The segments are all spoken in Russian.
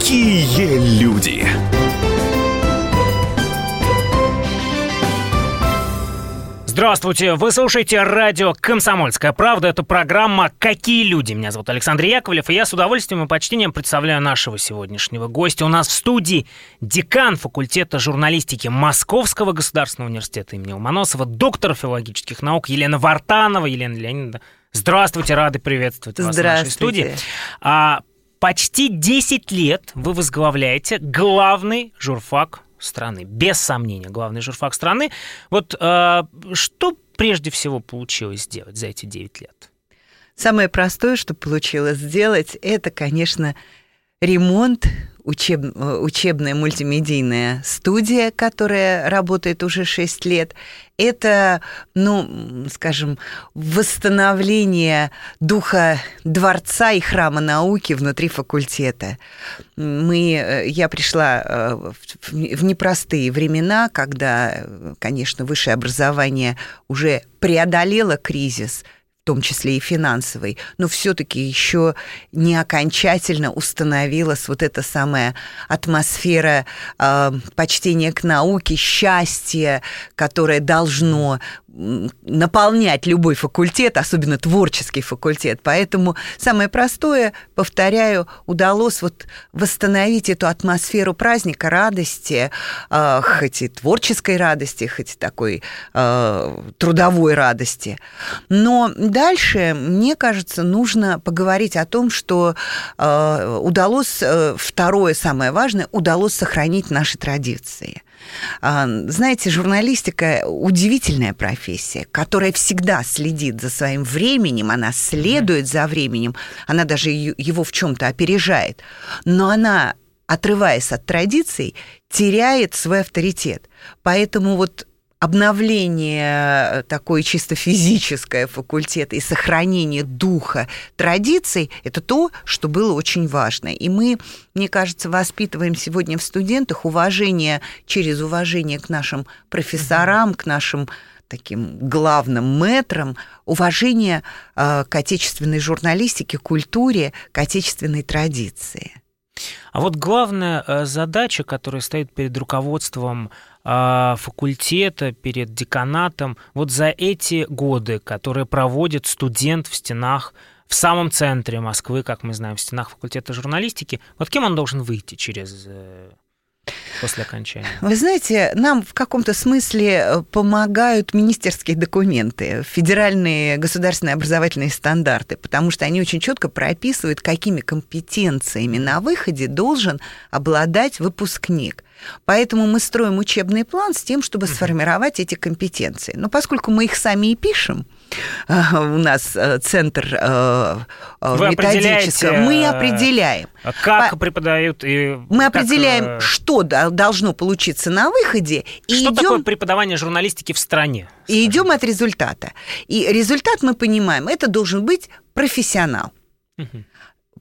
Какие люди! Здравствуйте, вы слушаете радио «Комсомольская правда». Это программа «Какие люди?». Меня зовут Александр Яковлев, и я с удовольствием и почтением представляю нашего сегодняшнего гостя. У нас в студии декан факультета журналистики Московского государственного университета имени Ломоносова, доктор филологических наук Елена Вартанова. Елена Леонидовна, здравствуйте, рады приветствовать вас в нашей студии. А, почти 10 лет вы возглавляете главный журфак страны. Без сомнения, главный журфак страны. Вот э, что прежде всего получилось сделать за эти 9 лет? Самое простое, что получилось сделать, это, конечно, ремонт учеб, учебная мультимедийная студия, которая работает уже 6 лет. Это, ну, скажем, восстановление духа дворца и храма науки внутри факультета. Мы, э, я пришла э, в непростые времена, когда, конечно, высшее образование уже преодолело кризис – в том числе и финансовой, но все-таки еще не окончательно установилась вот эта самая атмосфера э, почтения к науке, счастья, которое должно наполнять любой факультет, особенно творческий факультет. Поэтому самое простое, повторяю, удалось вот восстановить эту атмосферу праздника, радости, э, хоть и творческой радости, хоть и такой э, трудовой радости. Но дальше, мне кажется, нужно поговорить о том, что э, удалось, э, второе самое важное, удалось сохранить наши традиции. А, знаете, журналистика удивительная профессия, которая всегда следит за своим временем, она следует за временем, она даже его в чем-то опережает, но она отрываясь от традиций, теряет свой авторитет. Поэтому вот обновление э, такое чисто физическое факультета и сохранение духа традиций – это то, что было очень важно. И мы, мне кажется, воспитываем сегодня в студентах уважение через уважение к нашим профессорам, к нашим таким главным метром уважение э, к отечественной журналистике, культуре, к отечественной традиции. А вот главная э, задача, которая стоит перед руководством факультета, перед деканатом, вот за эти годы, которые проводит студент в стенах в самом центре Москвы, как мы знаем, в стенах факультета журналистики, вот кем он должен выйти через э, после окончания? Вы знаете, нам в каком-то смысле э, помогают министерские документы, федеральные государственные образовательные стандарты, потому что они очень четко прописывают, какими компетенциями на выходе должен обладать выпускник. Поэтому мы строим учебный план с тем, чтобы сформировать эти компетенции. Но поскольку мы их сами и пишем, э, у нас э, центр Вы методического, мы определяем. Как преподают и Мы определяем, что должно получиться на выходе. И что идем... такое преподавание журналистики в стране? И идем от результата. И результат мы понимаем, это должен быть профессионал. Угу.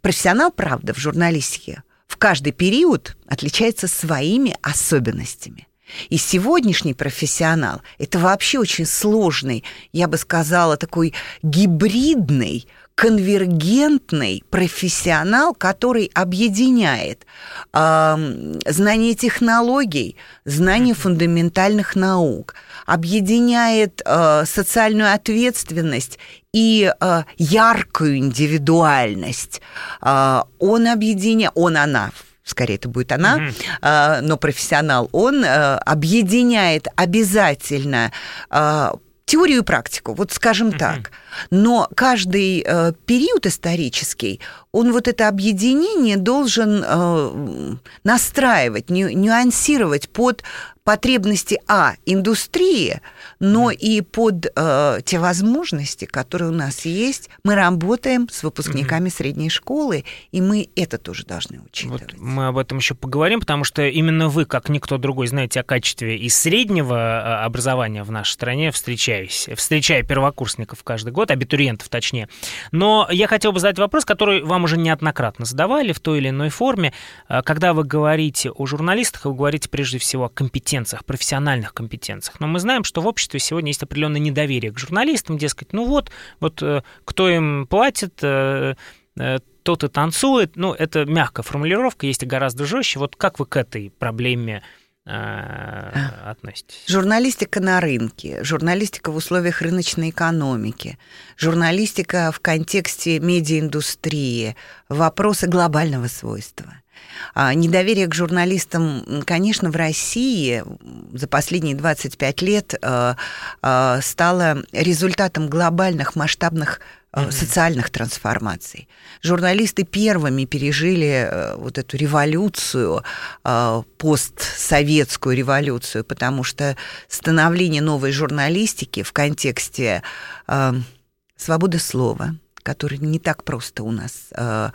Профессионал, правда, в журналистике в каждый период отличается своими особенностями. И сегодняшний профессионал – это вообще очень сложный, я бы сказала, такой гибридный, конвергентный профессионал, который объединяет э, знание технологий, знание фундаментальных наук, объединяет э, социальную ответственность и э, яркую индивидуальность. Э, он объединяет, он, она, скорее это будет она, mm-hmm. но профессионал, он э, объединяет обязательно э, теорию и практику, вот скажем mm-hmm. так. Но каждый э, период исторический, он вот это объединение должен э, настраивать, ню, нюансировать под потребности А индустрии, но mm. и под э, те возможности, которые у нас есть. Мы работаем с выпускниками mm. средней школы, и мы это тоже должны учитывать. Вот мы об этом еще поговорим, потому что именно вы, как никто другой, знаете о качестве и среднего э, образования в нашей стране, встречаясь, встречая первокурсников каждый год, абитуриентов точнее. Но я хотел бы задать вопрос, который вам уже неоднократно задавали в той или иной форме. Э, когда вы говорите о журналистах, вы говорите прежде всего о компетенциях, профессиональных компетенциях. Но мы знаем, что в обществе сегодня есть определенное недоверие к журналистам, дескать, ну вот, вот э, кто им платит, э, э, тот и танцует. Ну, это мягкая формулировка, есть и гораздо жестче. Вот как вы к этой проблеме а. Относитесь? Журналистика на рынке, журналистика в условиях рыночной экономики, журналистика в контексте медиаиндустрии, вопросы глобального свойства. А недоверие к журналистам, конечно, в России за последние 25 лет э, э, стало результатом глобальных масштабных mm-hmm. социальных трансформаций. Журналисты первыми пережили вот эту революцию, постсоветскую революцию, потому что становление новой журналистики в контексте свободы слова, который не так просто у нас Э,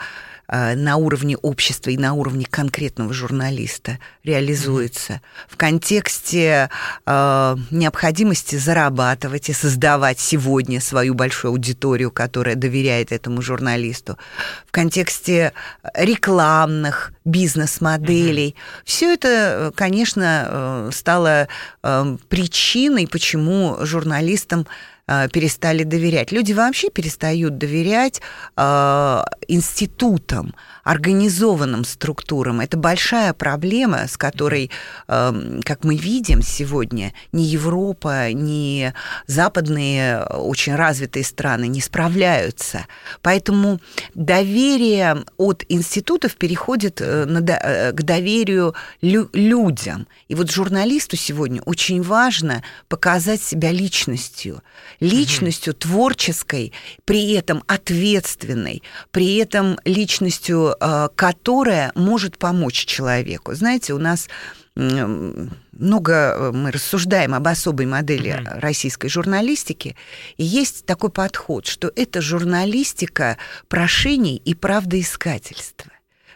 на уровне общества и на уровне конкретного журналиста реализуется в контексте э, необходимости зарабатывать и создавать сегодня свою большую аудиторию, которая доверяет этому журналисту, в контексте рекламных бизнес-моделей. Mm-hmm. Все это, конечно, э, стало э, причиной, почему журналистам Э, перестали доверять. Люди вообще перестают доверять э, институтам, организованным структурам. Это большая проблема, с которой, э, как мы видим сегодня, ни Европа, ни западные очень развитые страны не справляются. Поэтому доверие от институтов переходит э, э, к доверию лю людям. И вот журналисту сегодня очень важно показать себя личностью личностью угу. творческой, при этом ответственной, при этом личностью, э, которая может помочь человеку. Знаете, у нас много э, мы рассуждаем об особой модели mm-hmm. российской журналистики, и есть такой подход, что это журналистика прошений и правдоискательства.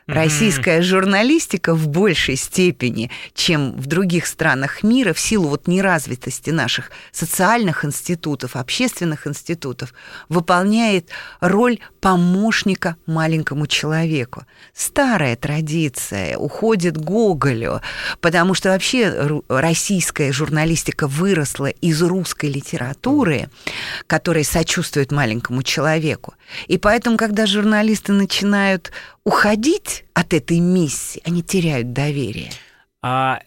Российская журналистика в большей степени, чем в других странах мира, в силу вот неразвитости наших социальных институтов, общественных институтов, выполняет роль помощника маленькому человеку. Старая традиция уходит Гоголю, потому что вообще российская журналистика выросла из русской литературы, которая сочувствует маленькому человеку. И поэтому, когда журналисты начинают уходить от этой миссии, они теряют доверие. А,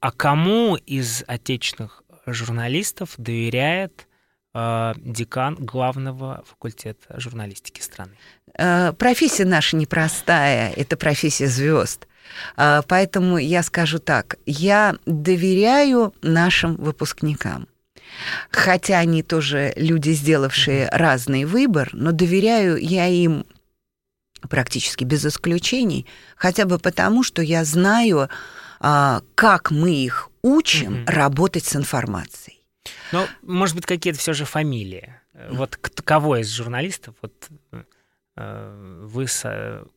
а кому из отечественных журналистов доверяет э, декан главного факультета журналистики страны? Э, профессия наша непростая, это профессия звезд. Э, поэтому я скажу так, я доверяю нашим выпускникам. Хотя они тоже люди, сделавшие разный выбор, но доверяю я им практически без исключений, хотя бы потому, что я знаю, а, как мы их учим mm-hmm. работать с информацией. Ну, может быть, какие-то все же фамилии. Вот кого из журналистов вот, э, вы,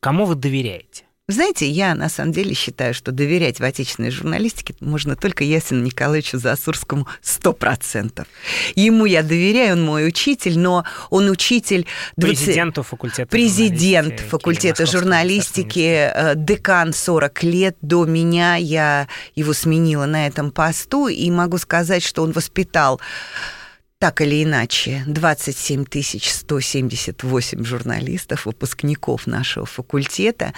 кому вы доверяете? Знаете, я на самом деле считаю, что доверять в отечественной журналистике можно только Ясину Николаевичу Засурскому сто процентов. Ему я доверяю, он мой учитель, но он учитель... 20... Президенту факультета Президент факультета журналистики, э, декан 40 лет до меня, я его сменила на этом посту, и могу сказать, что он воспитал так или иначе, 27 178 журналистов, выпускников нашего факультета.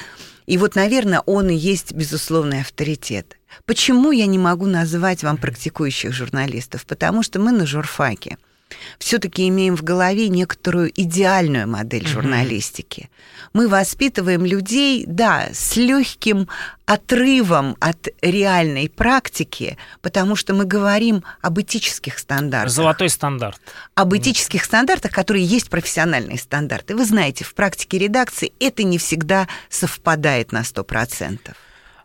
И вот, наверное, он и есть безусловный авторитет. Почему я не могу назвать вам практикующих журналистов? Потому что мы на журфаке все-таки имеем в голове некоторую идеальную модель журналистики. Мы воспитываем людей, да, с легким отрывом от реальной практики, потому что мы говорим об этических стандартах. Золотой стандарт. Об этических стандартах, которые есть профессиональные стандарты. Вы знаете, в практике редакции это не всегда совпадает на 100%.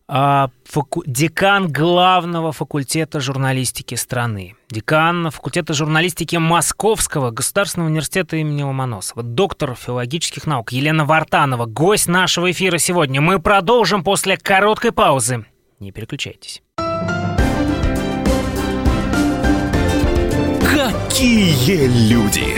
А, факу... Декан главного факультета журналистики страны. Декан факультета журналистики Московского государственного университета имени Ломоносова. Доктор филологических наук Елена Вартанова. Гость нашего эфира сегодня. Мы продолжим после короткой паузы. Не переключайтесь. Какие люди!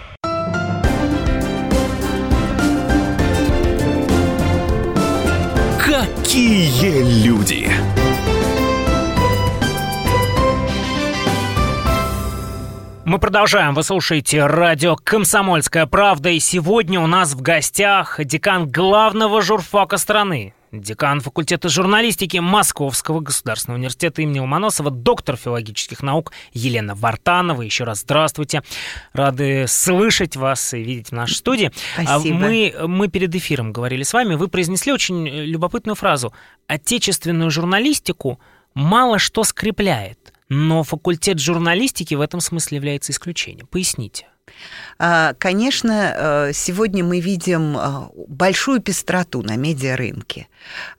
Какие люди! Мы продолжаем. Вы слушаете радио «Комсомольская правда». И сегодня у нас в гостях декан главного журфака страны, декан факультета журналистики Московского государственного университета имени Ломоносова, доктор филологических наук Елена Вартанова. Еще раз здравствуйте. Рады слышать вас и видеть в нашей студии. А Спасибо. Мы, мы перед эфиром говорили с вами, вы произнесли очень любопытную фразу. Отечественную журналистику мало что скрепляет. Но факультет журналистики в этом смысле является исключением. Поясните. А, конечно, э, сегодня мы видим э, большую пестроту на медиарынке.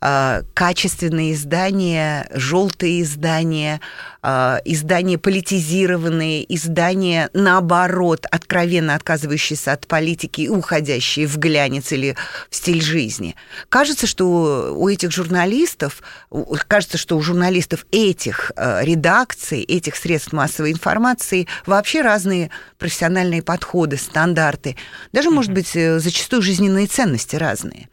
А, качественные издания, желтые издания, а, издания политизированные, издания, наоборот, откровенно отказывающиеся от политики и уходящие в глянец или в стиль жизни. Кажется, что у этих журналистов, кажется, что у журналистов этих э, редакций, этих средств массовой информации вообще разные профессиональные подходы подходы, стандарты, даже, может быть, э, зачастую жизненные ценности разные.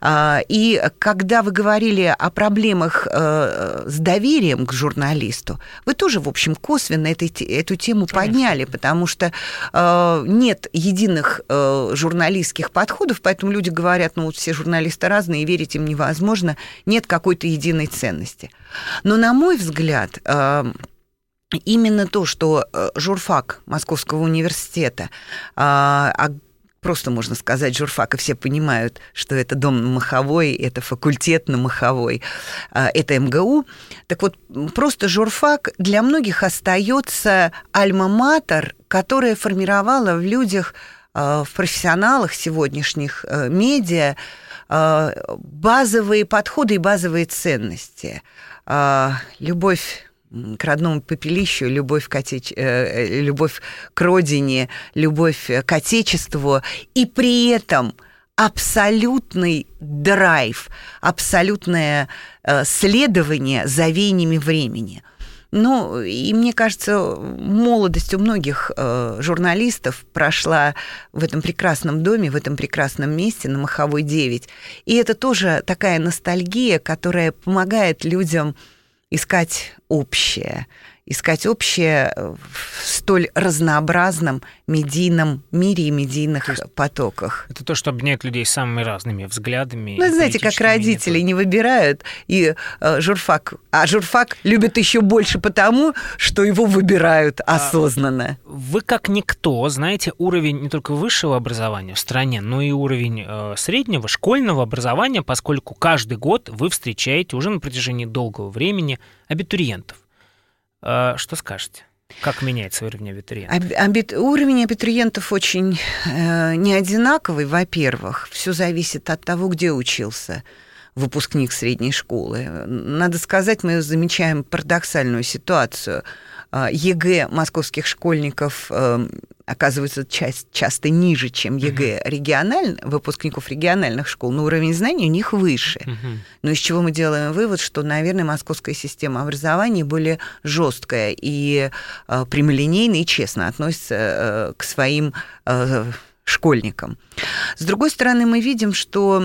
А, и когда вы говорили о проблемах э, с доверием к журналисту, вы тоже, в общем, косвенно этой, эту тему Конечно. подняли, потому что э, нет единых журналистских подходов, поэтому люди говорят, ну вот все журналисты разные, и верить им невозможно, нет какой-то единой ценности. Но, на мой взгляд, именно то, что э, журфак Московского университета, а, а просто можно сказать журфак, и все понимают, что это дом на Маховой, это факультет на Маховой, а, это МГУ. Так вот, просто журфак для многих остается альма-матер, которая формировала в людях, а, в профессионалах сегодняшних э, медиа базовые подходы и базовые ценности. Любовь к родному попелищу, любовь к, отеч... Э, э, любовь к родине, любовь к отечеству, и при этом абсолютный драйв, абсолютное э, следование за веяниями времени. Ну, и мне кажется, молодость у многих э, журналистов прошла в этом прекрасном доме, в этом прекрасном месте на Маховой 9. И это тоже такая ностальгия, которая помогает людям искать общее, искать общее в столь разнообразном медийном мире и медийных потоках. Это то, что объединяет людей с самыми разными взглядами. Ну, знаете, как родители не выбирают, и э, журфак, а журфак любит еще больше потому, что его выбирают а осознанно. Вы как никто знаете уровень не только высшего образования в стране, но и уровень э, среднего, школьного образования, поскольку каждый год вы встречаете уже на протяжении долгого времени абитуриентов. Э, что скажете? Как меняется уровень абитуриентов? Абит... Уровень абитуриентов очень э, не одинаковый, во-первых. Все зависит от того, где учился выпускник средней школы. Надо сказать, мы замечаем парадоксальную ситуацию. А, ЕГЭ московских школьников эм, оказывается часть, часто ниже, чем ЕГЭ региональ, выпускников региональных школ, но уровень знаний у них выше. Но из чего мы делаем вывод, что, наверное, московская система образования более жесткая и э, прямолинейно и честно относится э, к своим э, школьникам. С другой стороны, мы видим, что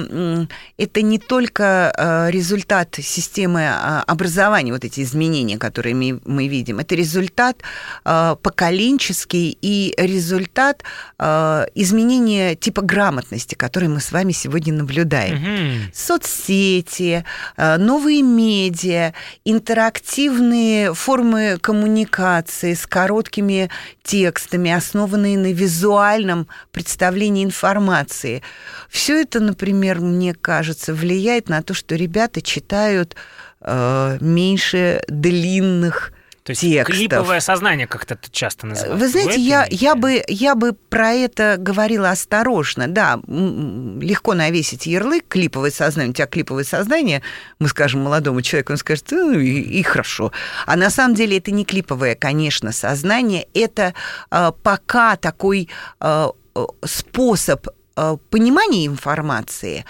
это не только э, результат системы а, образования, вот эти изменения, которые мы видим, это результат э, поколенческий и результат э, изменения типа грамотности, который мы с вами сегодня наблюдаем. Угу. Соцсети, новые медиа, интерактивные формы коммуникации с короткими текстами, основанные на визуальном представлении информации. Все это, например, мне кажется, влияет на то, что ребята читают э, меньше длинных То есть текстов. клиповое сознание как-то часто называется. Вы знаете, я, я, бы, я бы про это говорила осторожно. Да, легко навесить ярлык клиповое сознание. У тебя клиповое сознание, мы скажем молодому человеку, он скажет, ну и, и хорошо. А на самом деле это не клиповое, конечно, сознание. Это э, пока такой э, способ Э, понимание информации,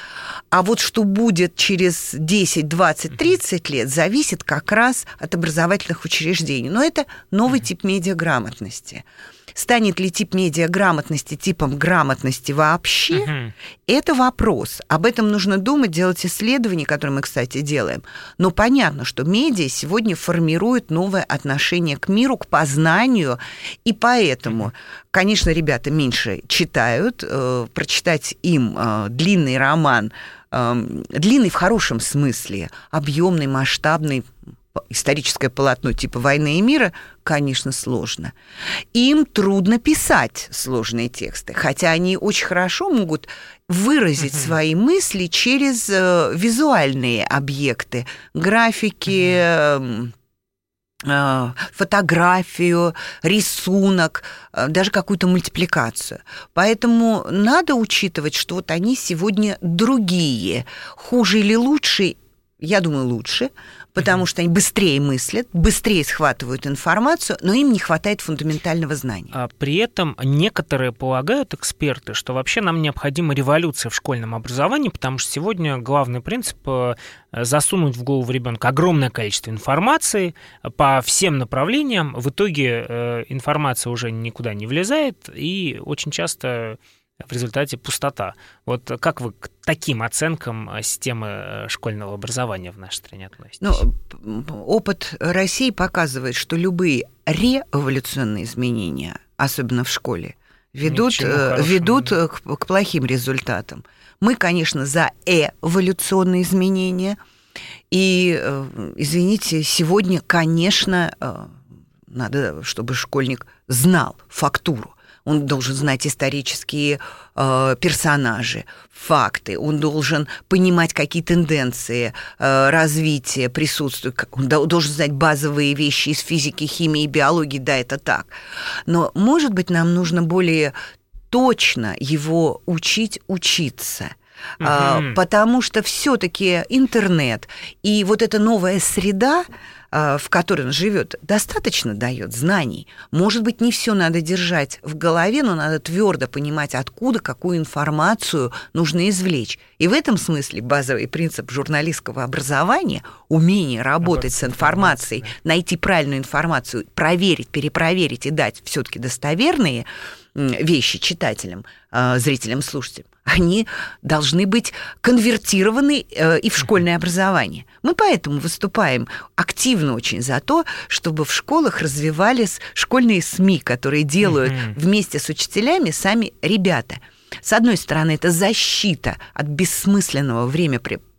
а вот что будет через 10, 20, 30 лет, зависит как раз от образовательных учреждений. Но это новый тип медиаграмотности. Станет ли тип медиаграмотности типом грамотности вообще? Угу. Это вопрос. Об этом нужно думать, делать исследования, которые мы, кстати, делаем. Но понятно, что медиа сегодня формирует новое отношение к миру, к познанию, и поэтому, конечно, ребята меньше читают. Э, прочитать им э, длинный роман, э, длинный в хорошем смысле, объемный, масштабный, историческое полотно типа «Войны и мира», конечно, сложно. Им трудно писать сложные тексты, хотя они очень хорошо могут выразить свои мысли через э, визуальные объекты, графики, э, фотографию, рисунок, э, даже какую-то мультипликацию. Поэтому надо учитывать, что вот они сегодня другие. Хуже или лучше, я думаю, лучше, потому что они быстрее мыслят, быстрее схватывают информацию, но им не хватает фундаментального знания. А при этом некоторые полагают, эксперты, что вообще нам необходима революция в школьном образовании, потому что сегодня главный принцип э, засунуть в голову ребенка огромное количество информации по всем направлениям. В итоге э, информация уже никуда не влезает, и очень часто в результате пустота. Вот как вы к таким оценкам э, системы э, школьного образования в нашей стране относитесь? Ну, опыт России показывает, что любые революционные изменения, особенно в школе, ведут, э, ведут к, к плохим результатам. Мы, конечно, за эволюционные изменения. И, извините, сегодня, конечно, надо, чтобы школьник знал фактуру он должен знать исторические э, персонажи, факты, он должен понимать, какие тенденции э, развития присутствуют, он должен знать базовые вещи из физики, химии, биологии, да, это так. Но, может быть, нам нужно более точно его учить учиться – Uh-huh. потому что все-таки интернет и вот эта новая среда, а, в которой он живет, достаточно дает знаний. Может быть, не все надо держать в голове, но надо твердо понимать, откуда какую информацию нужно извлечь. И в этом смысле базовый принцип журналистского образования – умение работать с информацией, найти правильную информацию, проверить, перепроверить и дать все-таки достоверные вещи читателям, а, зрителям, слушателям они должны быть конвертированы э, и в школьное образование. Мы поэтому выступаем активно очень за то, чтобы в школах развивались школьные СМИ, которые делают вместе с учителями сами ребята – с одной стороны, это защита от бессмысленного времяпрепровождения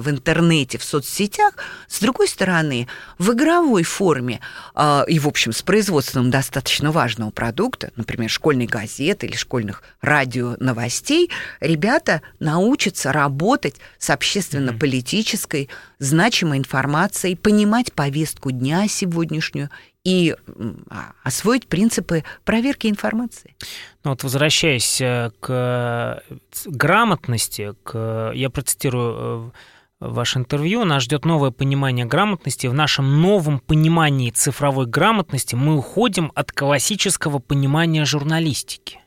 в интернете, в соцсетях. С другой стороны, в игровой форме э, и, в общем, с производством достаточно важного продукта, например, школьной газеты или школьных радио новостей, ребята научатся работать с общественно-политической значимой информацией, понимать повестку дня сегодняшнюю и а, освоить принципы проверки информации. Ну вот возвращаясь э, к грамотности, к, я процитирую э, ваше интервью, нас ждет новое понимание грамотности. В нашем новом понимании цифровой грамотности мы уходим от классического понимания журналистики.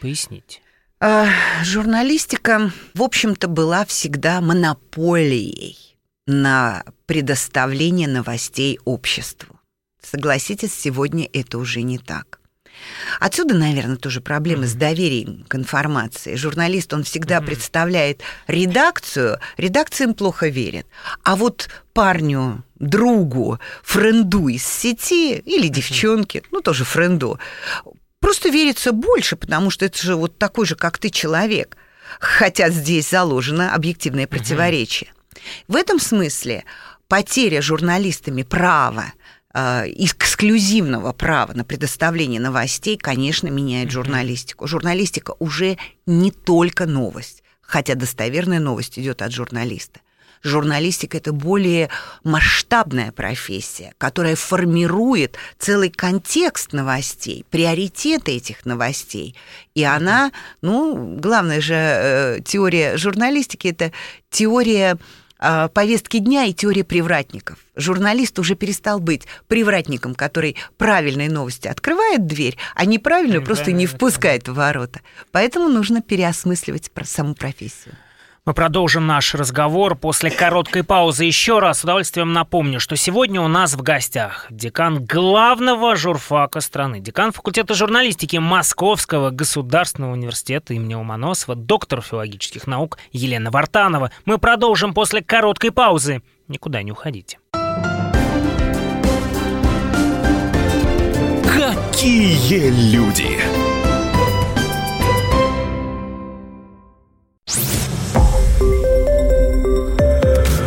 Поясните. А, журналистика, в общем-то, была всегда монополией на предоставление новостей обществу. Согласитесь, сегодня это уже не так. Отсюда, наверное, тоже проблемы с доверием к информации. Журналист, он всегда mm-hmm. представляет редакцию, редакция им плохо верит. А вот парню, другу, френду из сети или девчонке, ну тоже френду, просто верится больше, потому что это же вот такой же, как ты, человек. Хотя здесь заложено объективное противоречие. Mm-hmm. В этом смысле потеря журналистами права эксклюзивного права на предоставление новостей, конечно, меняет журналистику. Журналистика уже не только новость, хотя достоверная новость идет от журналиста. Журналистика это более масштабная профессия, которая формирует целый контекст новостей, приоритеты этих новостей. И она, ну, главная же э, теория журналистики это теория э, повестки дня и теория привратников. Журналист уже перестал быть привратником, который правильные новости открывает дверь, а неправильную просто не впускает в ворота. Поэтому нужно переосмысливать саму профессию. Мы продолжим наш разговор после короткой паузы. Еще раз с удовольствием напомню, что сегодня у нас в гостях декан главного журфака страны, декан факультета журналистики Московского государственного университета имени Уманосова, доктор филологических наук Елена Вартанова. Мы продолжим после короткой паузы. Никуда не уходите. Какие люди!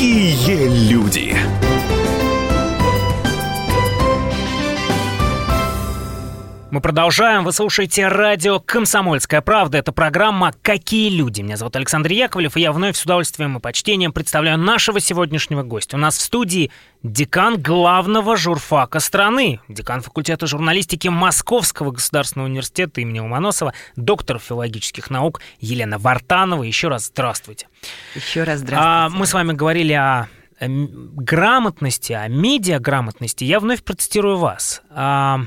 Какие люди! Мы продолжаем. Вы слушаете радио «Комсомольская правда». Это программа «Какие люди?». Меня зовут Александр Яковлев, и я вновь с удовольствием и почтением представляю нашего сегодняшнего гостя. У нас в студии декан главного журфака страны, декан факультета журналистики Московского государственного университета имени Уманосова, доктор филологических наук Елена Вартанова. Еще раз здравствуйте. Еще раз здравствуйте. А, мы с вами говорили о грамотности, о медиаграмотности. Я вновь процитирую вас. А,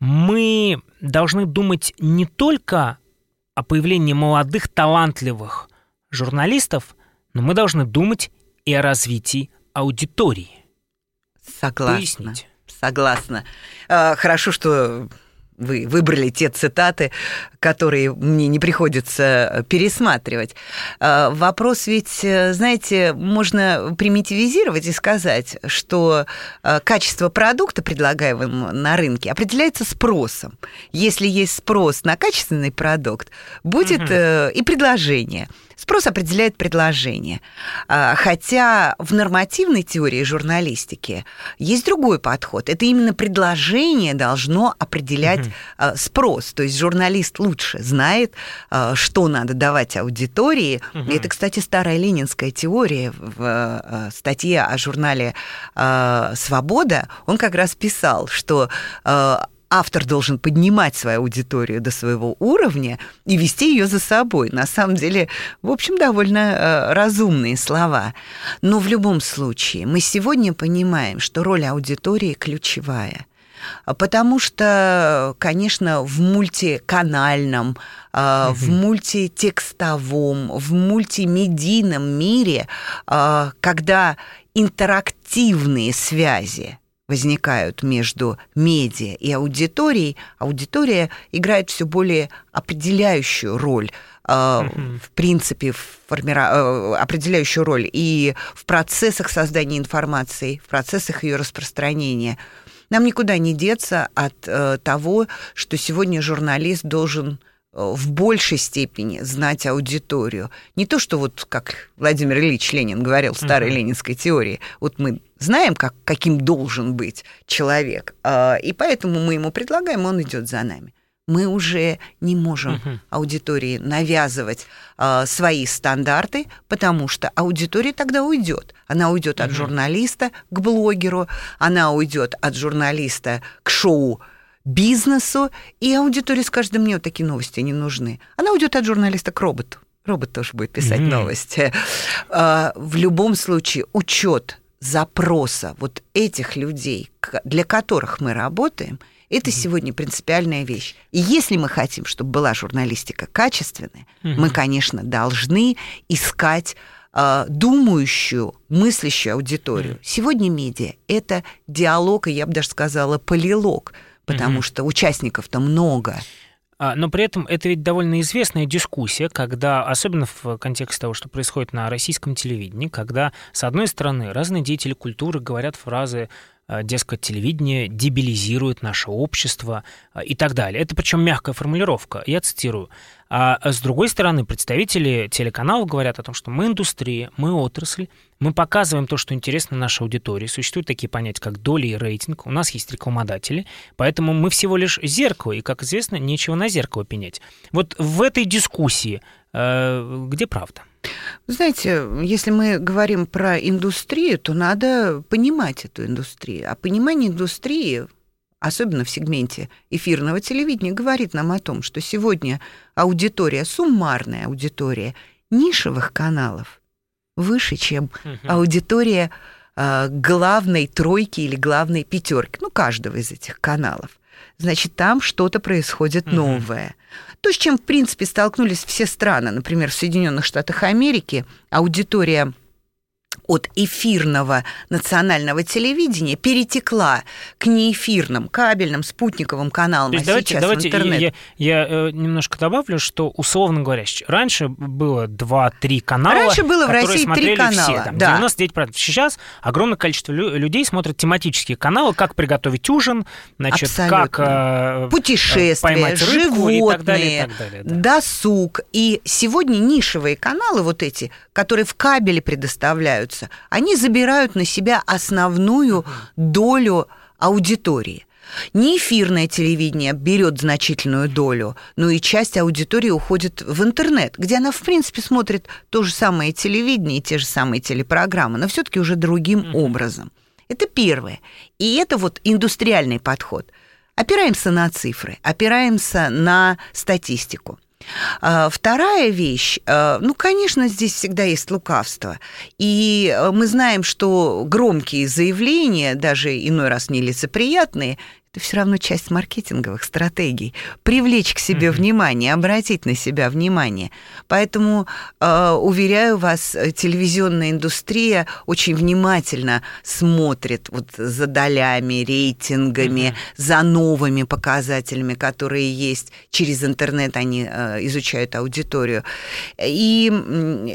мы должны думать не только о появлении молодых, талантливых журналистов, но мы должны думать и о развитии аудитории. Согласна. Поясните. Согласна. А, хорошо, что вы выбрали те цитаты, которые мне не приходится пересматривать. А, вопрос ведь, э, знаете, можно примитивизировать и сказать, что а, качество продукта, предлагаемого на рынке, определяется спросом. Если есть спрос на качественный продукт, будет угу. и предложение – Спрос определяет предложение. А, хотя в нормативной теории журналистики есть другой подход. Это именно предложение должно определять угу. спрос. То есть журналист лучше знает, а, что надо давать аудитории. Угу. Это, кстати, старая ленинская теория в статье о журнале «Свобода». Он как раз писал, что автор должен поднимать свою аудиторию до своего уровня и вести ее за собой. На самом деле, в общем, довольно э, разумные слова. Но в любом случае, мы сегодня понимаем, что роль аудитории ключевая. Потому что, конечно, в мультиканальном, mm в мультитекстовом, в мультимедийном мире, э, когда интерактивные связи возникают между медиа и аудиторией, аудитория играет все более определяющую роль Uh-huh. в принципе, формира... Э, определяющую роль и в процессах создания информации, в процессах ее распространения. Нам никуда не деться от э, того, что сегодня журналист должен в большей степени знать аудиторию. Не то, что вот, как Владимир Ильич Ленин говорил в старой uh-huh. ленинской теории, вот мы знаем, как, каким должен быть человек, а, и поэтому мы ему предлагаем, он идет за нами. Мы уже не можем uh-huh. аудитории навязывать э, свои стандарты, потому что аудитория тогда уйдет. Она уйдет uh-huh. от журналиста к блогеру, она уйдет от журналиста к шоу бизнесу, и аудитория скажет, да мне вот такие новости не нужны. Она уйдет от журналиста к роботу. Робот тоже будет писать mm-hmm. новости. А, в любом случае, учет запроса вот этих людей, для которых мы работаем, это mm-hmm. сегодня принципиальная вещь. И если мы хотим, чтобы была журналистика качественная, mm-hmm. мы, конечно, должны искать э, думающую, мыслящую аудиторию. Mm-hmm. Сегодня медиа это диалог, и я бы даже сказала, полилог потому mm-hmm. что участников-то много. А, но при этом это ведь довольно известная дискуссия, когда, особенно в контексте того, что происходит на российском телевидении, когда, с одной стороны, разные деятели культуры говорят фразы дескать, телевидение дебилизирует наше общество а, и так далее. Это причем мягкая формулировка, я цитирую. А с другой стороны, представители телеканалов говорят о том, что мы индустрия, мы отрасль, мы показываем то, что интересно нашей аудитории. Существуют такие понятия, как доля и рейтинг. У нас есть рекламодатели, поэтому мы всего лишь зеркало, и, как известно, нечего на зеркало пенять. Вот в этой дискуссии э, где правда? Знаете, если мы говорим про индустрию, то надо понимать эту индустрию. А понимание индустрии, особенно в сегменте эфирного телевидения, говорит нам о том, что сегодня аудитория, суммарная аудитория нишевых каналов выше, чем аудитория э, главной тройки или главной пятерки, ну, каждого из этих каналов. Значит, там что-то происходит новое. То, с чем, в принципе, столкнулись все страны, например, в Соединенных Штатах Америки, аудитория от эфирного национального телевидения перетекла к неэфирным кабельным спутниковым каналам, То есть а давайте, сейчас давайте в интернет. Я, я э, немножко добавлю, что, условно говоря, раньше было 2-3 канала, Раньше было в России три канала, все, там, да. 99%. Сейчас огромное количество лю- людей смотрят тематические каналы, как приготовить ужин, значит, Абсолютно. как э, Путешествия, поймать рыбку животные, и так далее, и так далее. да. досуг. И сегодня нишевые каналы, вот эти, которые в кабеле предоставляются, они забирают на себя основную долю аудитории. Не эфирное телевидение берет значительную долю, но и часть аудитории уходит в интернет, где она, в принципе, смотрит то же самое телевидение и те же самые телепрограммы, но все-таки уже другим образом. Это первое. И это вот индустриальный подход. Опираемся на цифры, опираемся на статистику. А, Вторая вещь, э, ну, конечно, здесь всегда есть лукавство. И э, мы знаем, что громкие заявления, даже иной раз нелицеприятные, это все равно часть маркетинговых стратегий. Привлечь к себе внимание, обратить на себя внимание. Поэтому, э, уверяю вас, э, телевизионная индустрия очень внимательно смотрит вот за долями, рейтингами, за новыми показателями, которые есть. Через интернет они э, изучают аудиторию. И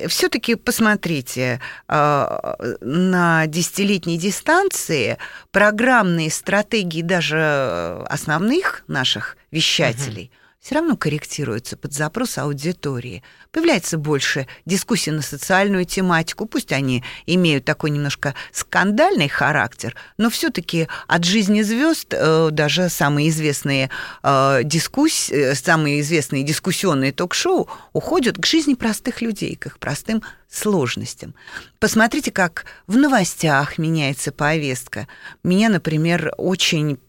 все-таки посмотрите, э, на десятилетней дистанции программные стратегии даже э, основных наших вещателей все равно корректируются под запрос аудитории. Появляется больше дискуссий на социальную тематику, пусть они имеют такой немножко скандальный характер, но все-таки от жизни звезд э, даже самые известные э, дискуссии, самые известные дискуссионные ток-шоу уходят к жизни простых людей, к их простым сложностям. Посмотрите, как в новостях меняется повестка. Меня, например, очень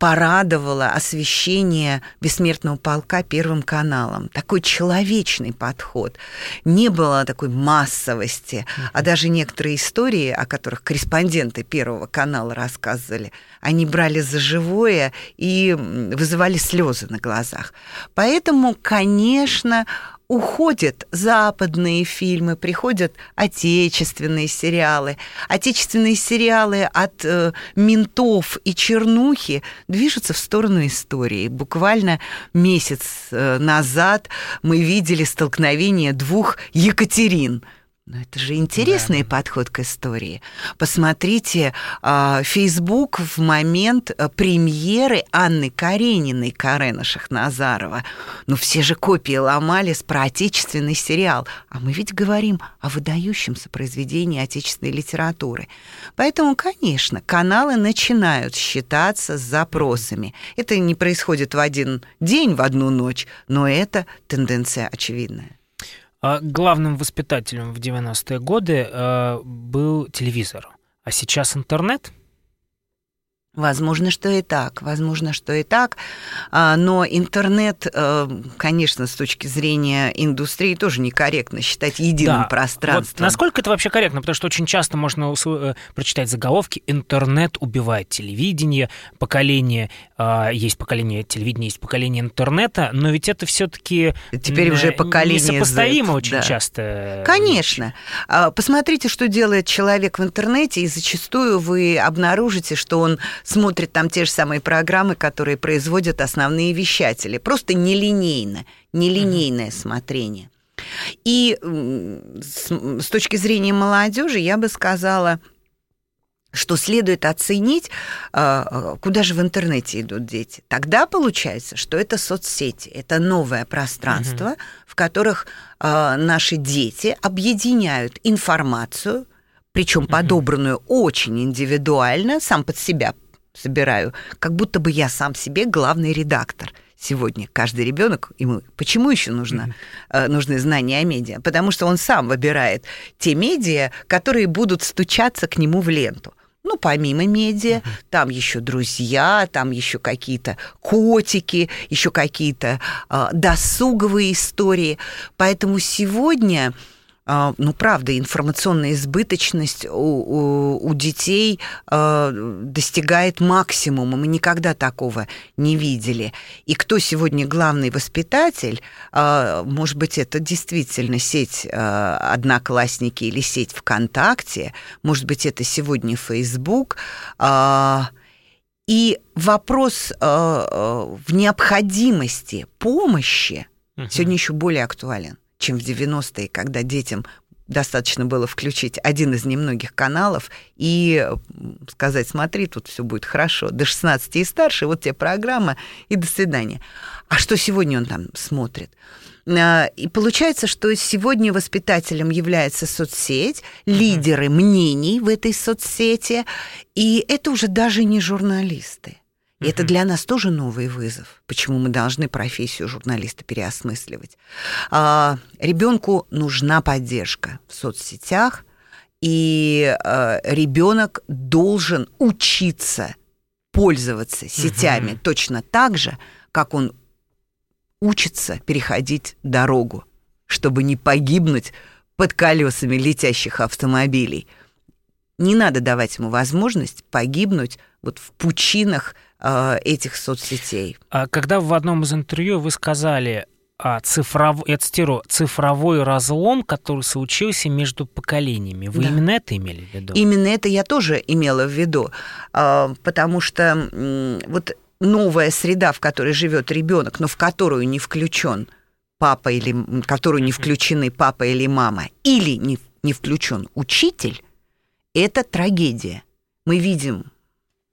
порадовало освещение бессмертного полка Первым каналом. Такой человечный подход. Не было такой массовости, а даже некоторые истории, о которых корреспонденты Первого канала рассказывали, они брали за живое и вызывали слезы на глазах. Поэтому, конечно, уходят западные фильмы, приходят отечественные сериалы. Отечественные сериалы от э, ментов и чернухи движутся в сторону истории. Буквально месяц э, назад мы видели столкновение двух Екатерин – но это же интересный да. подход к истории. Посмотрите, Facebook в момент э, премьеры Анны Карениной, Карена Шахназарова. Ну, все же копии ломались про отечественный сериал. А мы ведь говорим о выдающемся произведении отечественной литературы. Поэтому, конечно, каналы начинают считаться с запросами. Это не происходит в один день, в одну ночь, но это тенденция очевидная. А главным воспитателем в 90-е годы э, был телевизор, а сейчас интернет. Возможно, что и так, возможно, что и так, а, но интернет, э, конечно, с точки зрения индустрии тоже некорректно считать единым да. пространством. Вот насколько это вообще корректно? Потому что очень часто можно э, прочитать заголовки «Интернет убивает телевидение», «Поколение», а, есть поколение телевидения, есть поколение интернета, но ведь это все таки Теперь уже поколение несопоставимо Z, очень да. часто. Конечно. А, посмотрите, что делает человек в интернете, и зачастую вы обнаружите, что он смотрит там те же самые программы, которые производят основные вещатели. Просто нелинейно, нелинейное mm-hmm. смотрение. И с, с точки зрения молодежи я бы сказала, что следует оценить, а, а, куда же в интернете идут дети. Тогда получается, что это соцсети, это новое пространство, угу. в которых а, наши дети объединяют информацию, причем угу. подобранную очень индивидуально, сам под себя собираю, как будто бы я сам себе главный редактор сегодня каждый ребенок ему почему еще нужно mm-hmm. нужны знания о медиа потому что он сам выбирает те медиа которые будут стучаться к нему в ленту ну, помимо медиа, uh-huh. там еще друзья, там еще какие-то котики, еще какие-то э, досуговые истории. Поэтому сегодня ну, правда, информационная избыточность у, у, у детей э, достигает максимума. Мы никогда такого не видели. И кто сегодня главный воспитатель, э, может быть, это действительно сеть Одноклассники или сеть ВКонтакте, может быть, это сегодня Facebook. И вопрос в необходимости помощи сегодня еще более актуален чем в 90-е, когда детям достаточно было включить один из немногих каналов и сказать, смотри, тут все будет хорошо. До 16 и старше, вот тебе программа, и до свидания. А что сегодня он там смотрит? А, и получается, что сегодня воспитателем является соцсеть, лидеры мнений в этой соцсети, и это уже даже не журналисты. И это для нас тоже новый вызов. Почему мы должны профессию журналиста переосмысливать? А, ребенку нужна поддержка в соцсетях, и а, ребенок должен учиться пользоваться сетями угу. точно так же, как он учится переходить дорогу, чтобы не погибнуть под колесами летящих автомобилей. Не надо давать ему возможность погибнуть вот в пучинах этих соцсетей. А когда в одном из интервью вы сказали, а, цифров... я цитирую, цифровой разлом, который случился между поколениями. Вы да. именно это имели в виду? Именно это я тоже имела в виду, а, потому что вот новая среда, в которой живет ребенок, но в которую не включен папа или которую не включены папа или мама, или не, не включен учитель, это трагедия. Мы видим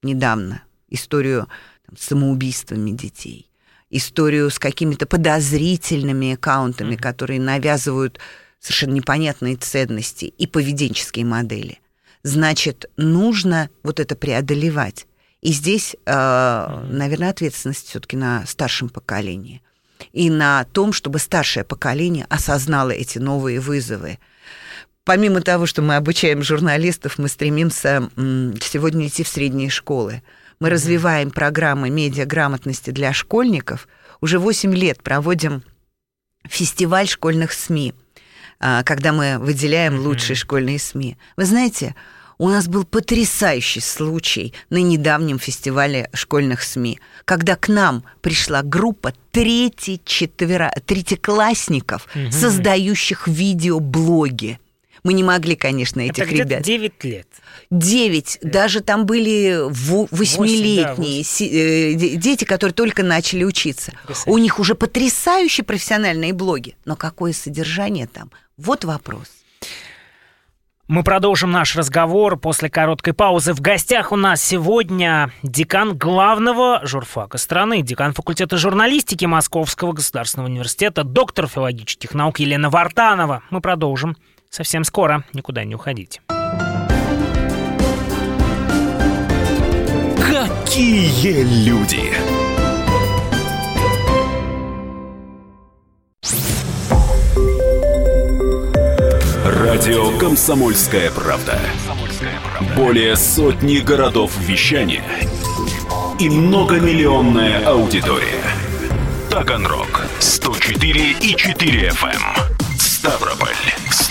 недавно историю там, с самоубийствами детей, историю с какими-то подозрительными аккаунтами, mm-hmm. которые навязывают совершенно непонятные ценности и поведенческие модели. Значит, нужно вот это преодолевать. И здесь, э, наверное, ответственность все-таки на старшем поколении и на том, чтобы старшее поколение осознало эти новые вызовы. Помимо того, что мы обучаем журналистов, мы стремимся сегодня идти в средние школы мы развиваем программы медиаграмотности для школьников. Уже 8 лет проводим фестиваль школьных СМИ, а, когда мы выделяем лучшие школьные СМИ. Вы знаете, у нас был потрясающий случай на недавнем фестивале школьных СМИ, когда к нам пришла группа трети, четверо, третьеклассников, угу. создающих видеоблоги. Мы не могли, конечно, этих Это ребят. 9 лет. 9, да. даже там были восьмилетние да, э, дети, которые только начали учиться. У них уже потрясающие профессиональные блоги. Но какое содержание там? Вот вопрос. Мы продолжим наш разговор после короткой паузы. В гостях у нас сегодня декан главного журфака страны, декан факультета журналистики Московского государственного университета, доктор филологических наук Елена Вартанова. Мы продолжим совсем скоро. Никуда не уходите. Какие люди! Радио «Комсомольская правда». Более сотни городов вещания и многомиллионная аудитория. Таганрог 104 и 4 FM.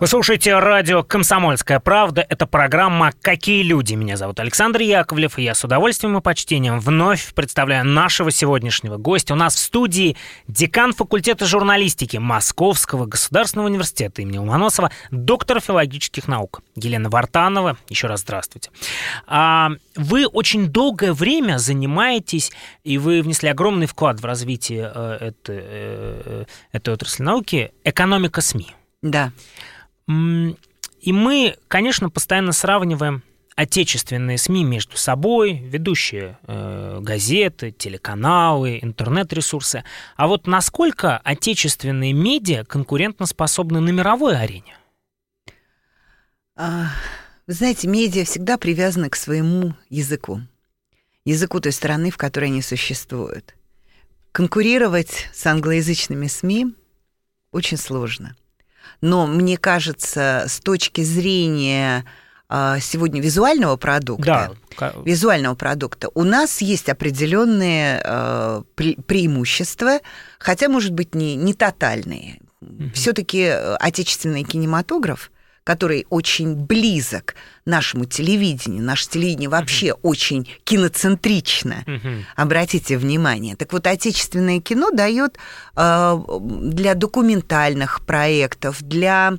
Вы слушаете радио «Комсомольская правда». Это программа «Какие люди?». Меня зовут Александр Яковлев, и я с удовольствием и почтением вновь представляю нашего сегодняшнего гостя. У нас в студии декан факультета журналистики Московского государственного университета имени Ломоносова, доктор филологических наук Елена Вартанова. Еще раз здравствуйте. А, вы очень долгое время занимаетесь, и вы внесли огромный вклад в развитие э, этой, э, этой отрасли науки, экономика СМИ. Да. И мы, конечно, постоянно сравниваем отечественные СМИ между собой, ведущие э, газеты, телеканалы, интернет-ресурсы. А вот насколько отечественные медиа конкурентоспособны на мировой арене? А, вы знаете, медиа всегда привязаны к своему языку. Языку той страны, в которой они существуют. Конкурировать с англоязычными СМИ очень сложно. Но мне кажется, с точки зрения а, сегодня визуального продукта, да. визуального продукта, у нас есть определенные э, преимущества, хотя, может быть, не, не тотальные. Угу. Все-таки отечественный кинематограф который очень близок нашему телевидению. Наше телевидение вообще uh-huh. очень киноцентрично. Uh-huh. Обратите внимание. Так вот, отечественное кино дает э, для документальных проектов, для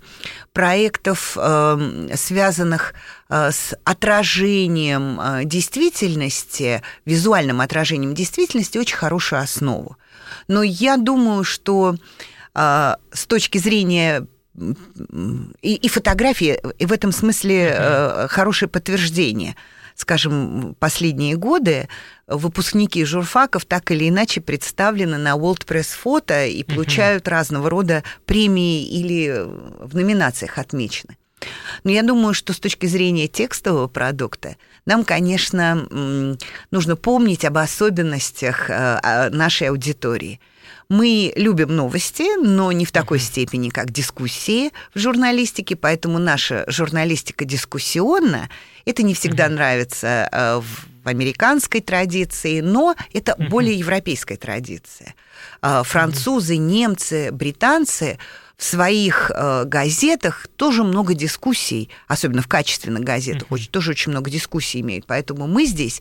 проектов, э, связанных э, с отражением э, действительности, визуальным отражением действительности, очень хорошую основу. Но я думаю, что э, с точки зрения и, и фотографии, и в этом смысле э, хорошее подтверждение. Скажем, последние годы выпускники журфаков так или иначе представлены на World Press Photo и получают uh-huh. разного рода премии или в номинациях отмечены. Но я думаю, что с точки зрения текстового продукта нам, конечно, нужно помнить об особенностях э, нашей аудитории – мы любим новости, но не в такой степени, как дискуссии в журналистике, поэтому наша журналистика дискуссионна. Это не всегда нравится э, в американской традиции, но это более европейская традиция. Э, французы, немцы, британцы в своих э, газетах тоже много дискуссий, особенно в качественных газетах, uh-huh. очень, тоже очень много дискуссий имеют. Поэтому мы здесь,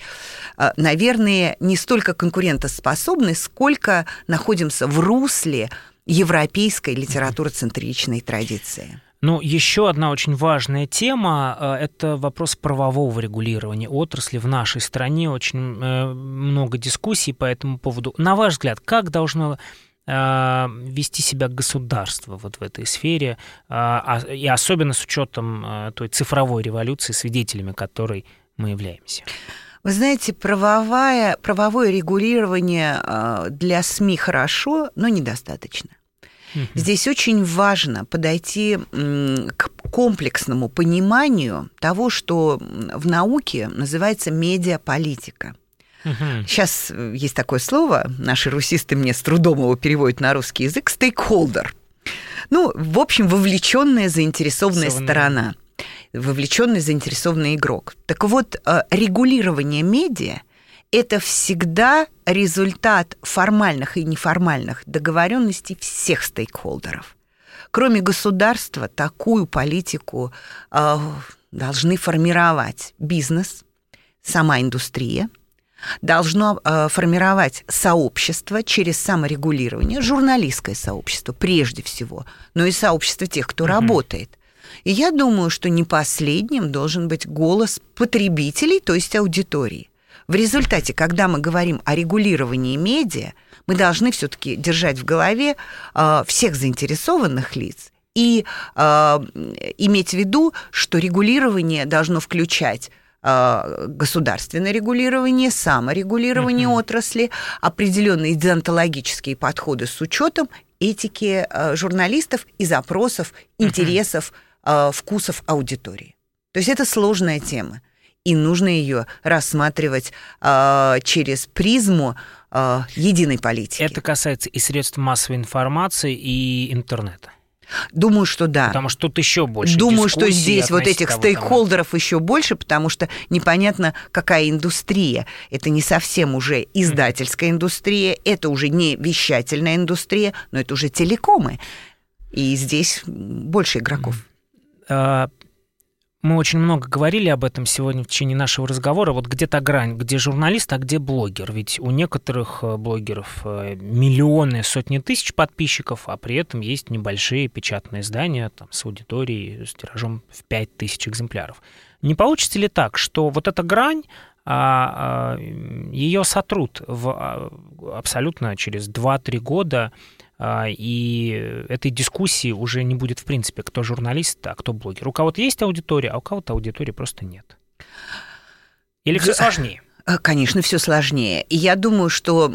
э, наверное, не столько конкурентоспособны, сколько находимся в русле европейской литературоцентричной традиции. Ну, еще одна очень важная тема э, – это вопрос правового регулирования отрасли в нашей стране. Очень э, много дискуссий по этому поводу. На ваш взгляд, как должно вести себя государство вот в этой сфере, э, а, и особенно с учетом той цифровой революции, свидетелями которой мы являемся. Вы знаете, правовое, правовое регулирование для СМИ хорошо, но недостаточно. Здесь очень важно подойти к комплексному пониманию того, что в науке называется медиаполитика. Угу. Сейчас э, есть такое слово, наши русисты мне с трудом его переводят на русский язык, стейкхолдер. Ну, в общем, вовлеченная заинтересованная сторона, вовлеченный заинтересованный игрок. Так вот, э, регулирование медиа это всегда результат формальных и неформальных договоренностей всех стейкхолдеров. Кроме государства, такую политику э, должны формировать бизнес, сама индустрия – должно э, формировать сообщество через саморегулирование, журналистское сообщество прежде всего, но и сообщество тех, кто mm-hmm. работает. И я думаю, что не последним должен быть голос потребителей, то есть аудитории. В результате, когда мы говорим о регулировании медиа, мы должны все-таки держать в голове э, всех заинтересованных лиц и э, иметь в виду, что регулирование должно включать государственное регулирование, саморегулирование uh-huh. отрасли, определенные идеонтологические подходы с учетом этики а, журналистов и запросов, интересов, uh-huh. вкусов аудитории. То есть это сложная тема, и нужно ее рассматривать через призму единой политики. Это касается и средств массовой информации, и интернета. Думаю, что да. Потому что тут еще больше. Думаю, что здесь вот этих стейкхолдеров еще больше, потому что непонятно, какая индустрия. Это не совсем уже издательская индустрия, это уже не вещательная индустрия, но это уже телекомы. И здесь больше игроков. Мы очень много говорили об этом сегодня в течение нашего разговора. Вот где та грань, где журналист, а где блогер? Ведь у некоторых э, блогеров э, миллионы, сотни тысяч подписчиков, а при этом есть небольшие печатные издания там, с аудиторией, с тиражом в 5000 экземпляров. Не получится ли так, что вот эта грань, а, а, ее сотрут в, а, абсолютно через 2-3 года и этой дискуссии уже не будет в принципе, кто журналист, а кто блогер. У кого-то есть аудитория, а у кого-то аудитории просто нет. Или все сложнее? Э, конечно, все сложнее. И я думаю, что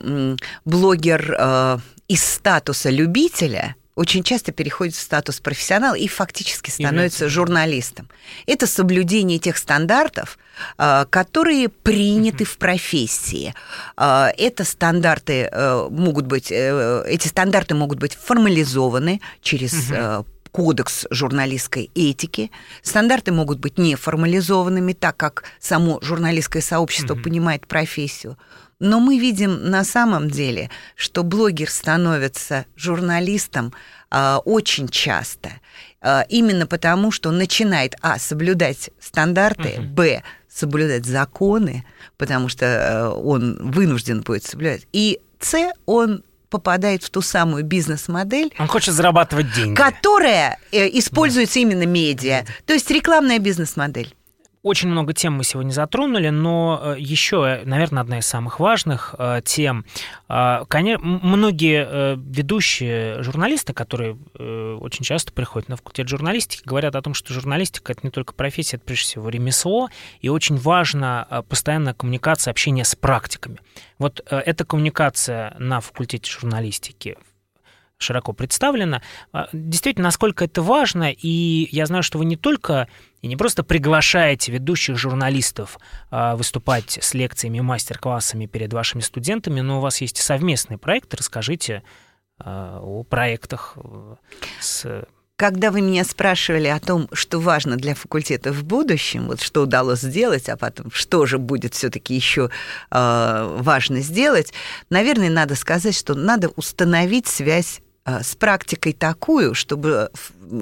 блогер э, из статуса любителя очень часто переходит в статус профессионала и фактически становится журналистом. Это соблюдение тех стандартов, а, которые приняты в профессии. А, это стандарты э, могут быть, э, эти стандарты могут быть формализованы через э, кодекс журналистской этики. Стандарты могут быть неформализованными, так как само журналистское сообщество mm-hmm. понимает профессию. Но мы видим на самом деле, что блогер становится журналистом э, очень часто. Э, именно потому, что он начинает, а, соблюдать стандарты, uh-huh. б, соблюдать законы, потому что э, он вынужден будет соблюдать, и с, он попадает в ту самую бизнес-модель. Он хочет зарабатывать деньги. Которая э, используется да. именно медиа. То есть рекламная бизнес-модель. Очень много тем мы сегодня затронули, но э, еще, наверное, одна из самых важных э, тем. Э, многие ведущие журналисты, которые очень часто приходят на факультет журналистики, говорят о том, что журналистика это не только профессия, это прежде всего ремесло, и очень важна постоянная коммуникация, общение с практиками. Вот эта коммуникация на факультете журналистики широко представлена. Действительно, насколько это важно, и я знаю, что вы не только и не просто приглашаете ведущих журналистов а, выступать с лекциями, мастер-классами перед вашими студентами, но у вас есть совместный проект. Расскажите а, о проектах э, с когда вы меня спрашивали о том, что важно для факультета в будущем, вот что удалось сделать, а потом что же будет все-таки еще э, важно сделать, наверное, надо сказать, что надо установить связь Э, с практикой такую, чтобы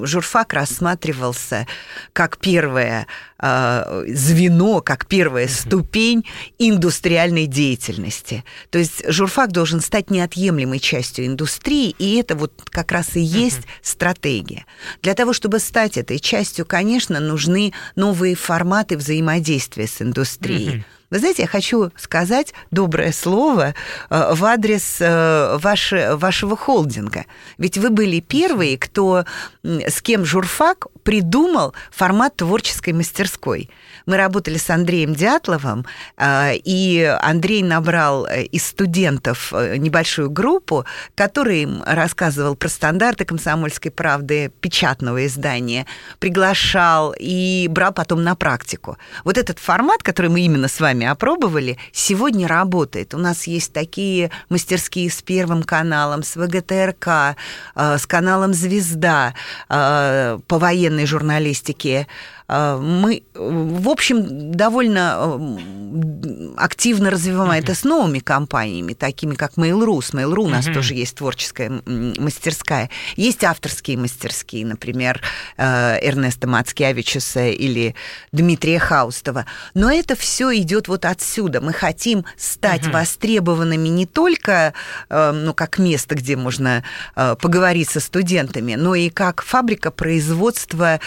журфак рассматривался как первое э, звено, как первая ступень индустриальной деятельности. То есть журфак должен стать неотъемлемой частью индустрии, и это вот как раз и есть стратегия. Для того, чтобы стать этой частью, конечно, нужны новые форматы взаимодействия с индустрией. Вы знаете, я хочу сказать доброе слово э, в адрес э, ваше, вашего холдинга. Ведь вы были первые, кто, с кем журфак придумал формат творческой мастерской. Мы работали с Андреем Дятловым, э, и Андрей набрал из студентов небольшую группу, который им рассказывал про стандарты комсомольской правды, печатного издания, приглашал и брал потом на практику. Вот этот формат, который мы именно с вами опробовали, сегодня работает. У нас есть такие мастерские с Первым каналом, с ВГТРК, э, с каналом «Звезда» э, по военной журналистике. Э, мы, в общем, довольно э, активно развиваем uh-huh. это с новыми компаниями, такими как Mail.ru. С Mail.ru у нас uh-huh. тоже есть творческая мастерская. Есть авторские мастерские, например, э, Эрнеста Мацкевичуса или Дмитрия Хаустова. Но это все идет вот отсюда. Мы хотим стать uh-huh. востребованными не только ну, как место, где можно поговорить со студентами, но и как фабрика производства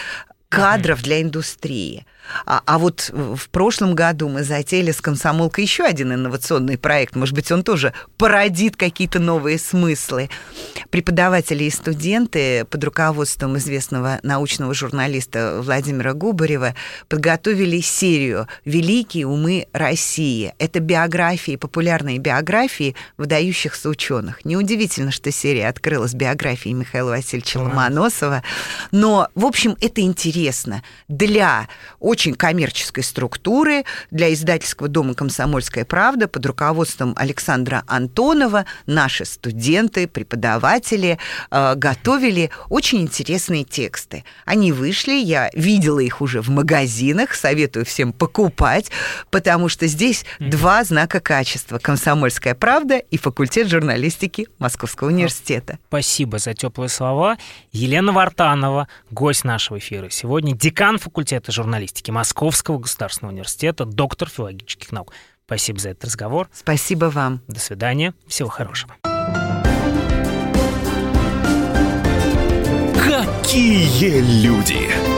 кадров для индустрии. А, а вот в прошлом году мы затеяли с комсомолкой еще один инновационный проект. Может быть, он тоже породит какие-то новые смыслы. Преподаватели и студенты под руководством известного научного журналиста Владимира Губарева подготовили серию «Великие умы России». Это биографии, популярные биографии выдающихся ученых. Неудивительно, что серия открылась биографией Михаила Васильевича Ломоносова. Но, в общем, это интересно для очень очень коммерческой структуры для издательского дома «Комсомольская правда» под руководством Александра Антонова наши студенты, преподаватели э, готовили очень интересные тексты. Они вышли, я видела их уже в магазинах, советую всем покупать, потому что здесь mm-hmm. два знака качества «Комсомольская правда» и факультет журналистики Московского университета. Спасибо за теплые слова. Елена Вартанова, гость нашего эфира сегодня, декан факультета журналистики Московского государственного университета, доктор филологических наук. Спасибо за этот разговор. Спасибо вам. До свидания. Всего хорошего. Какие люди!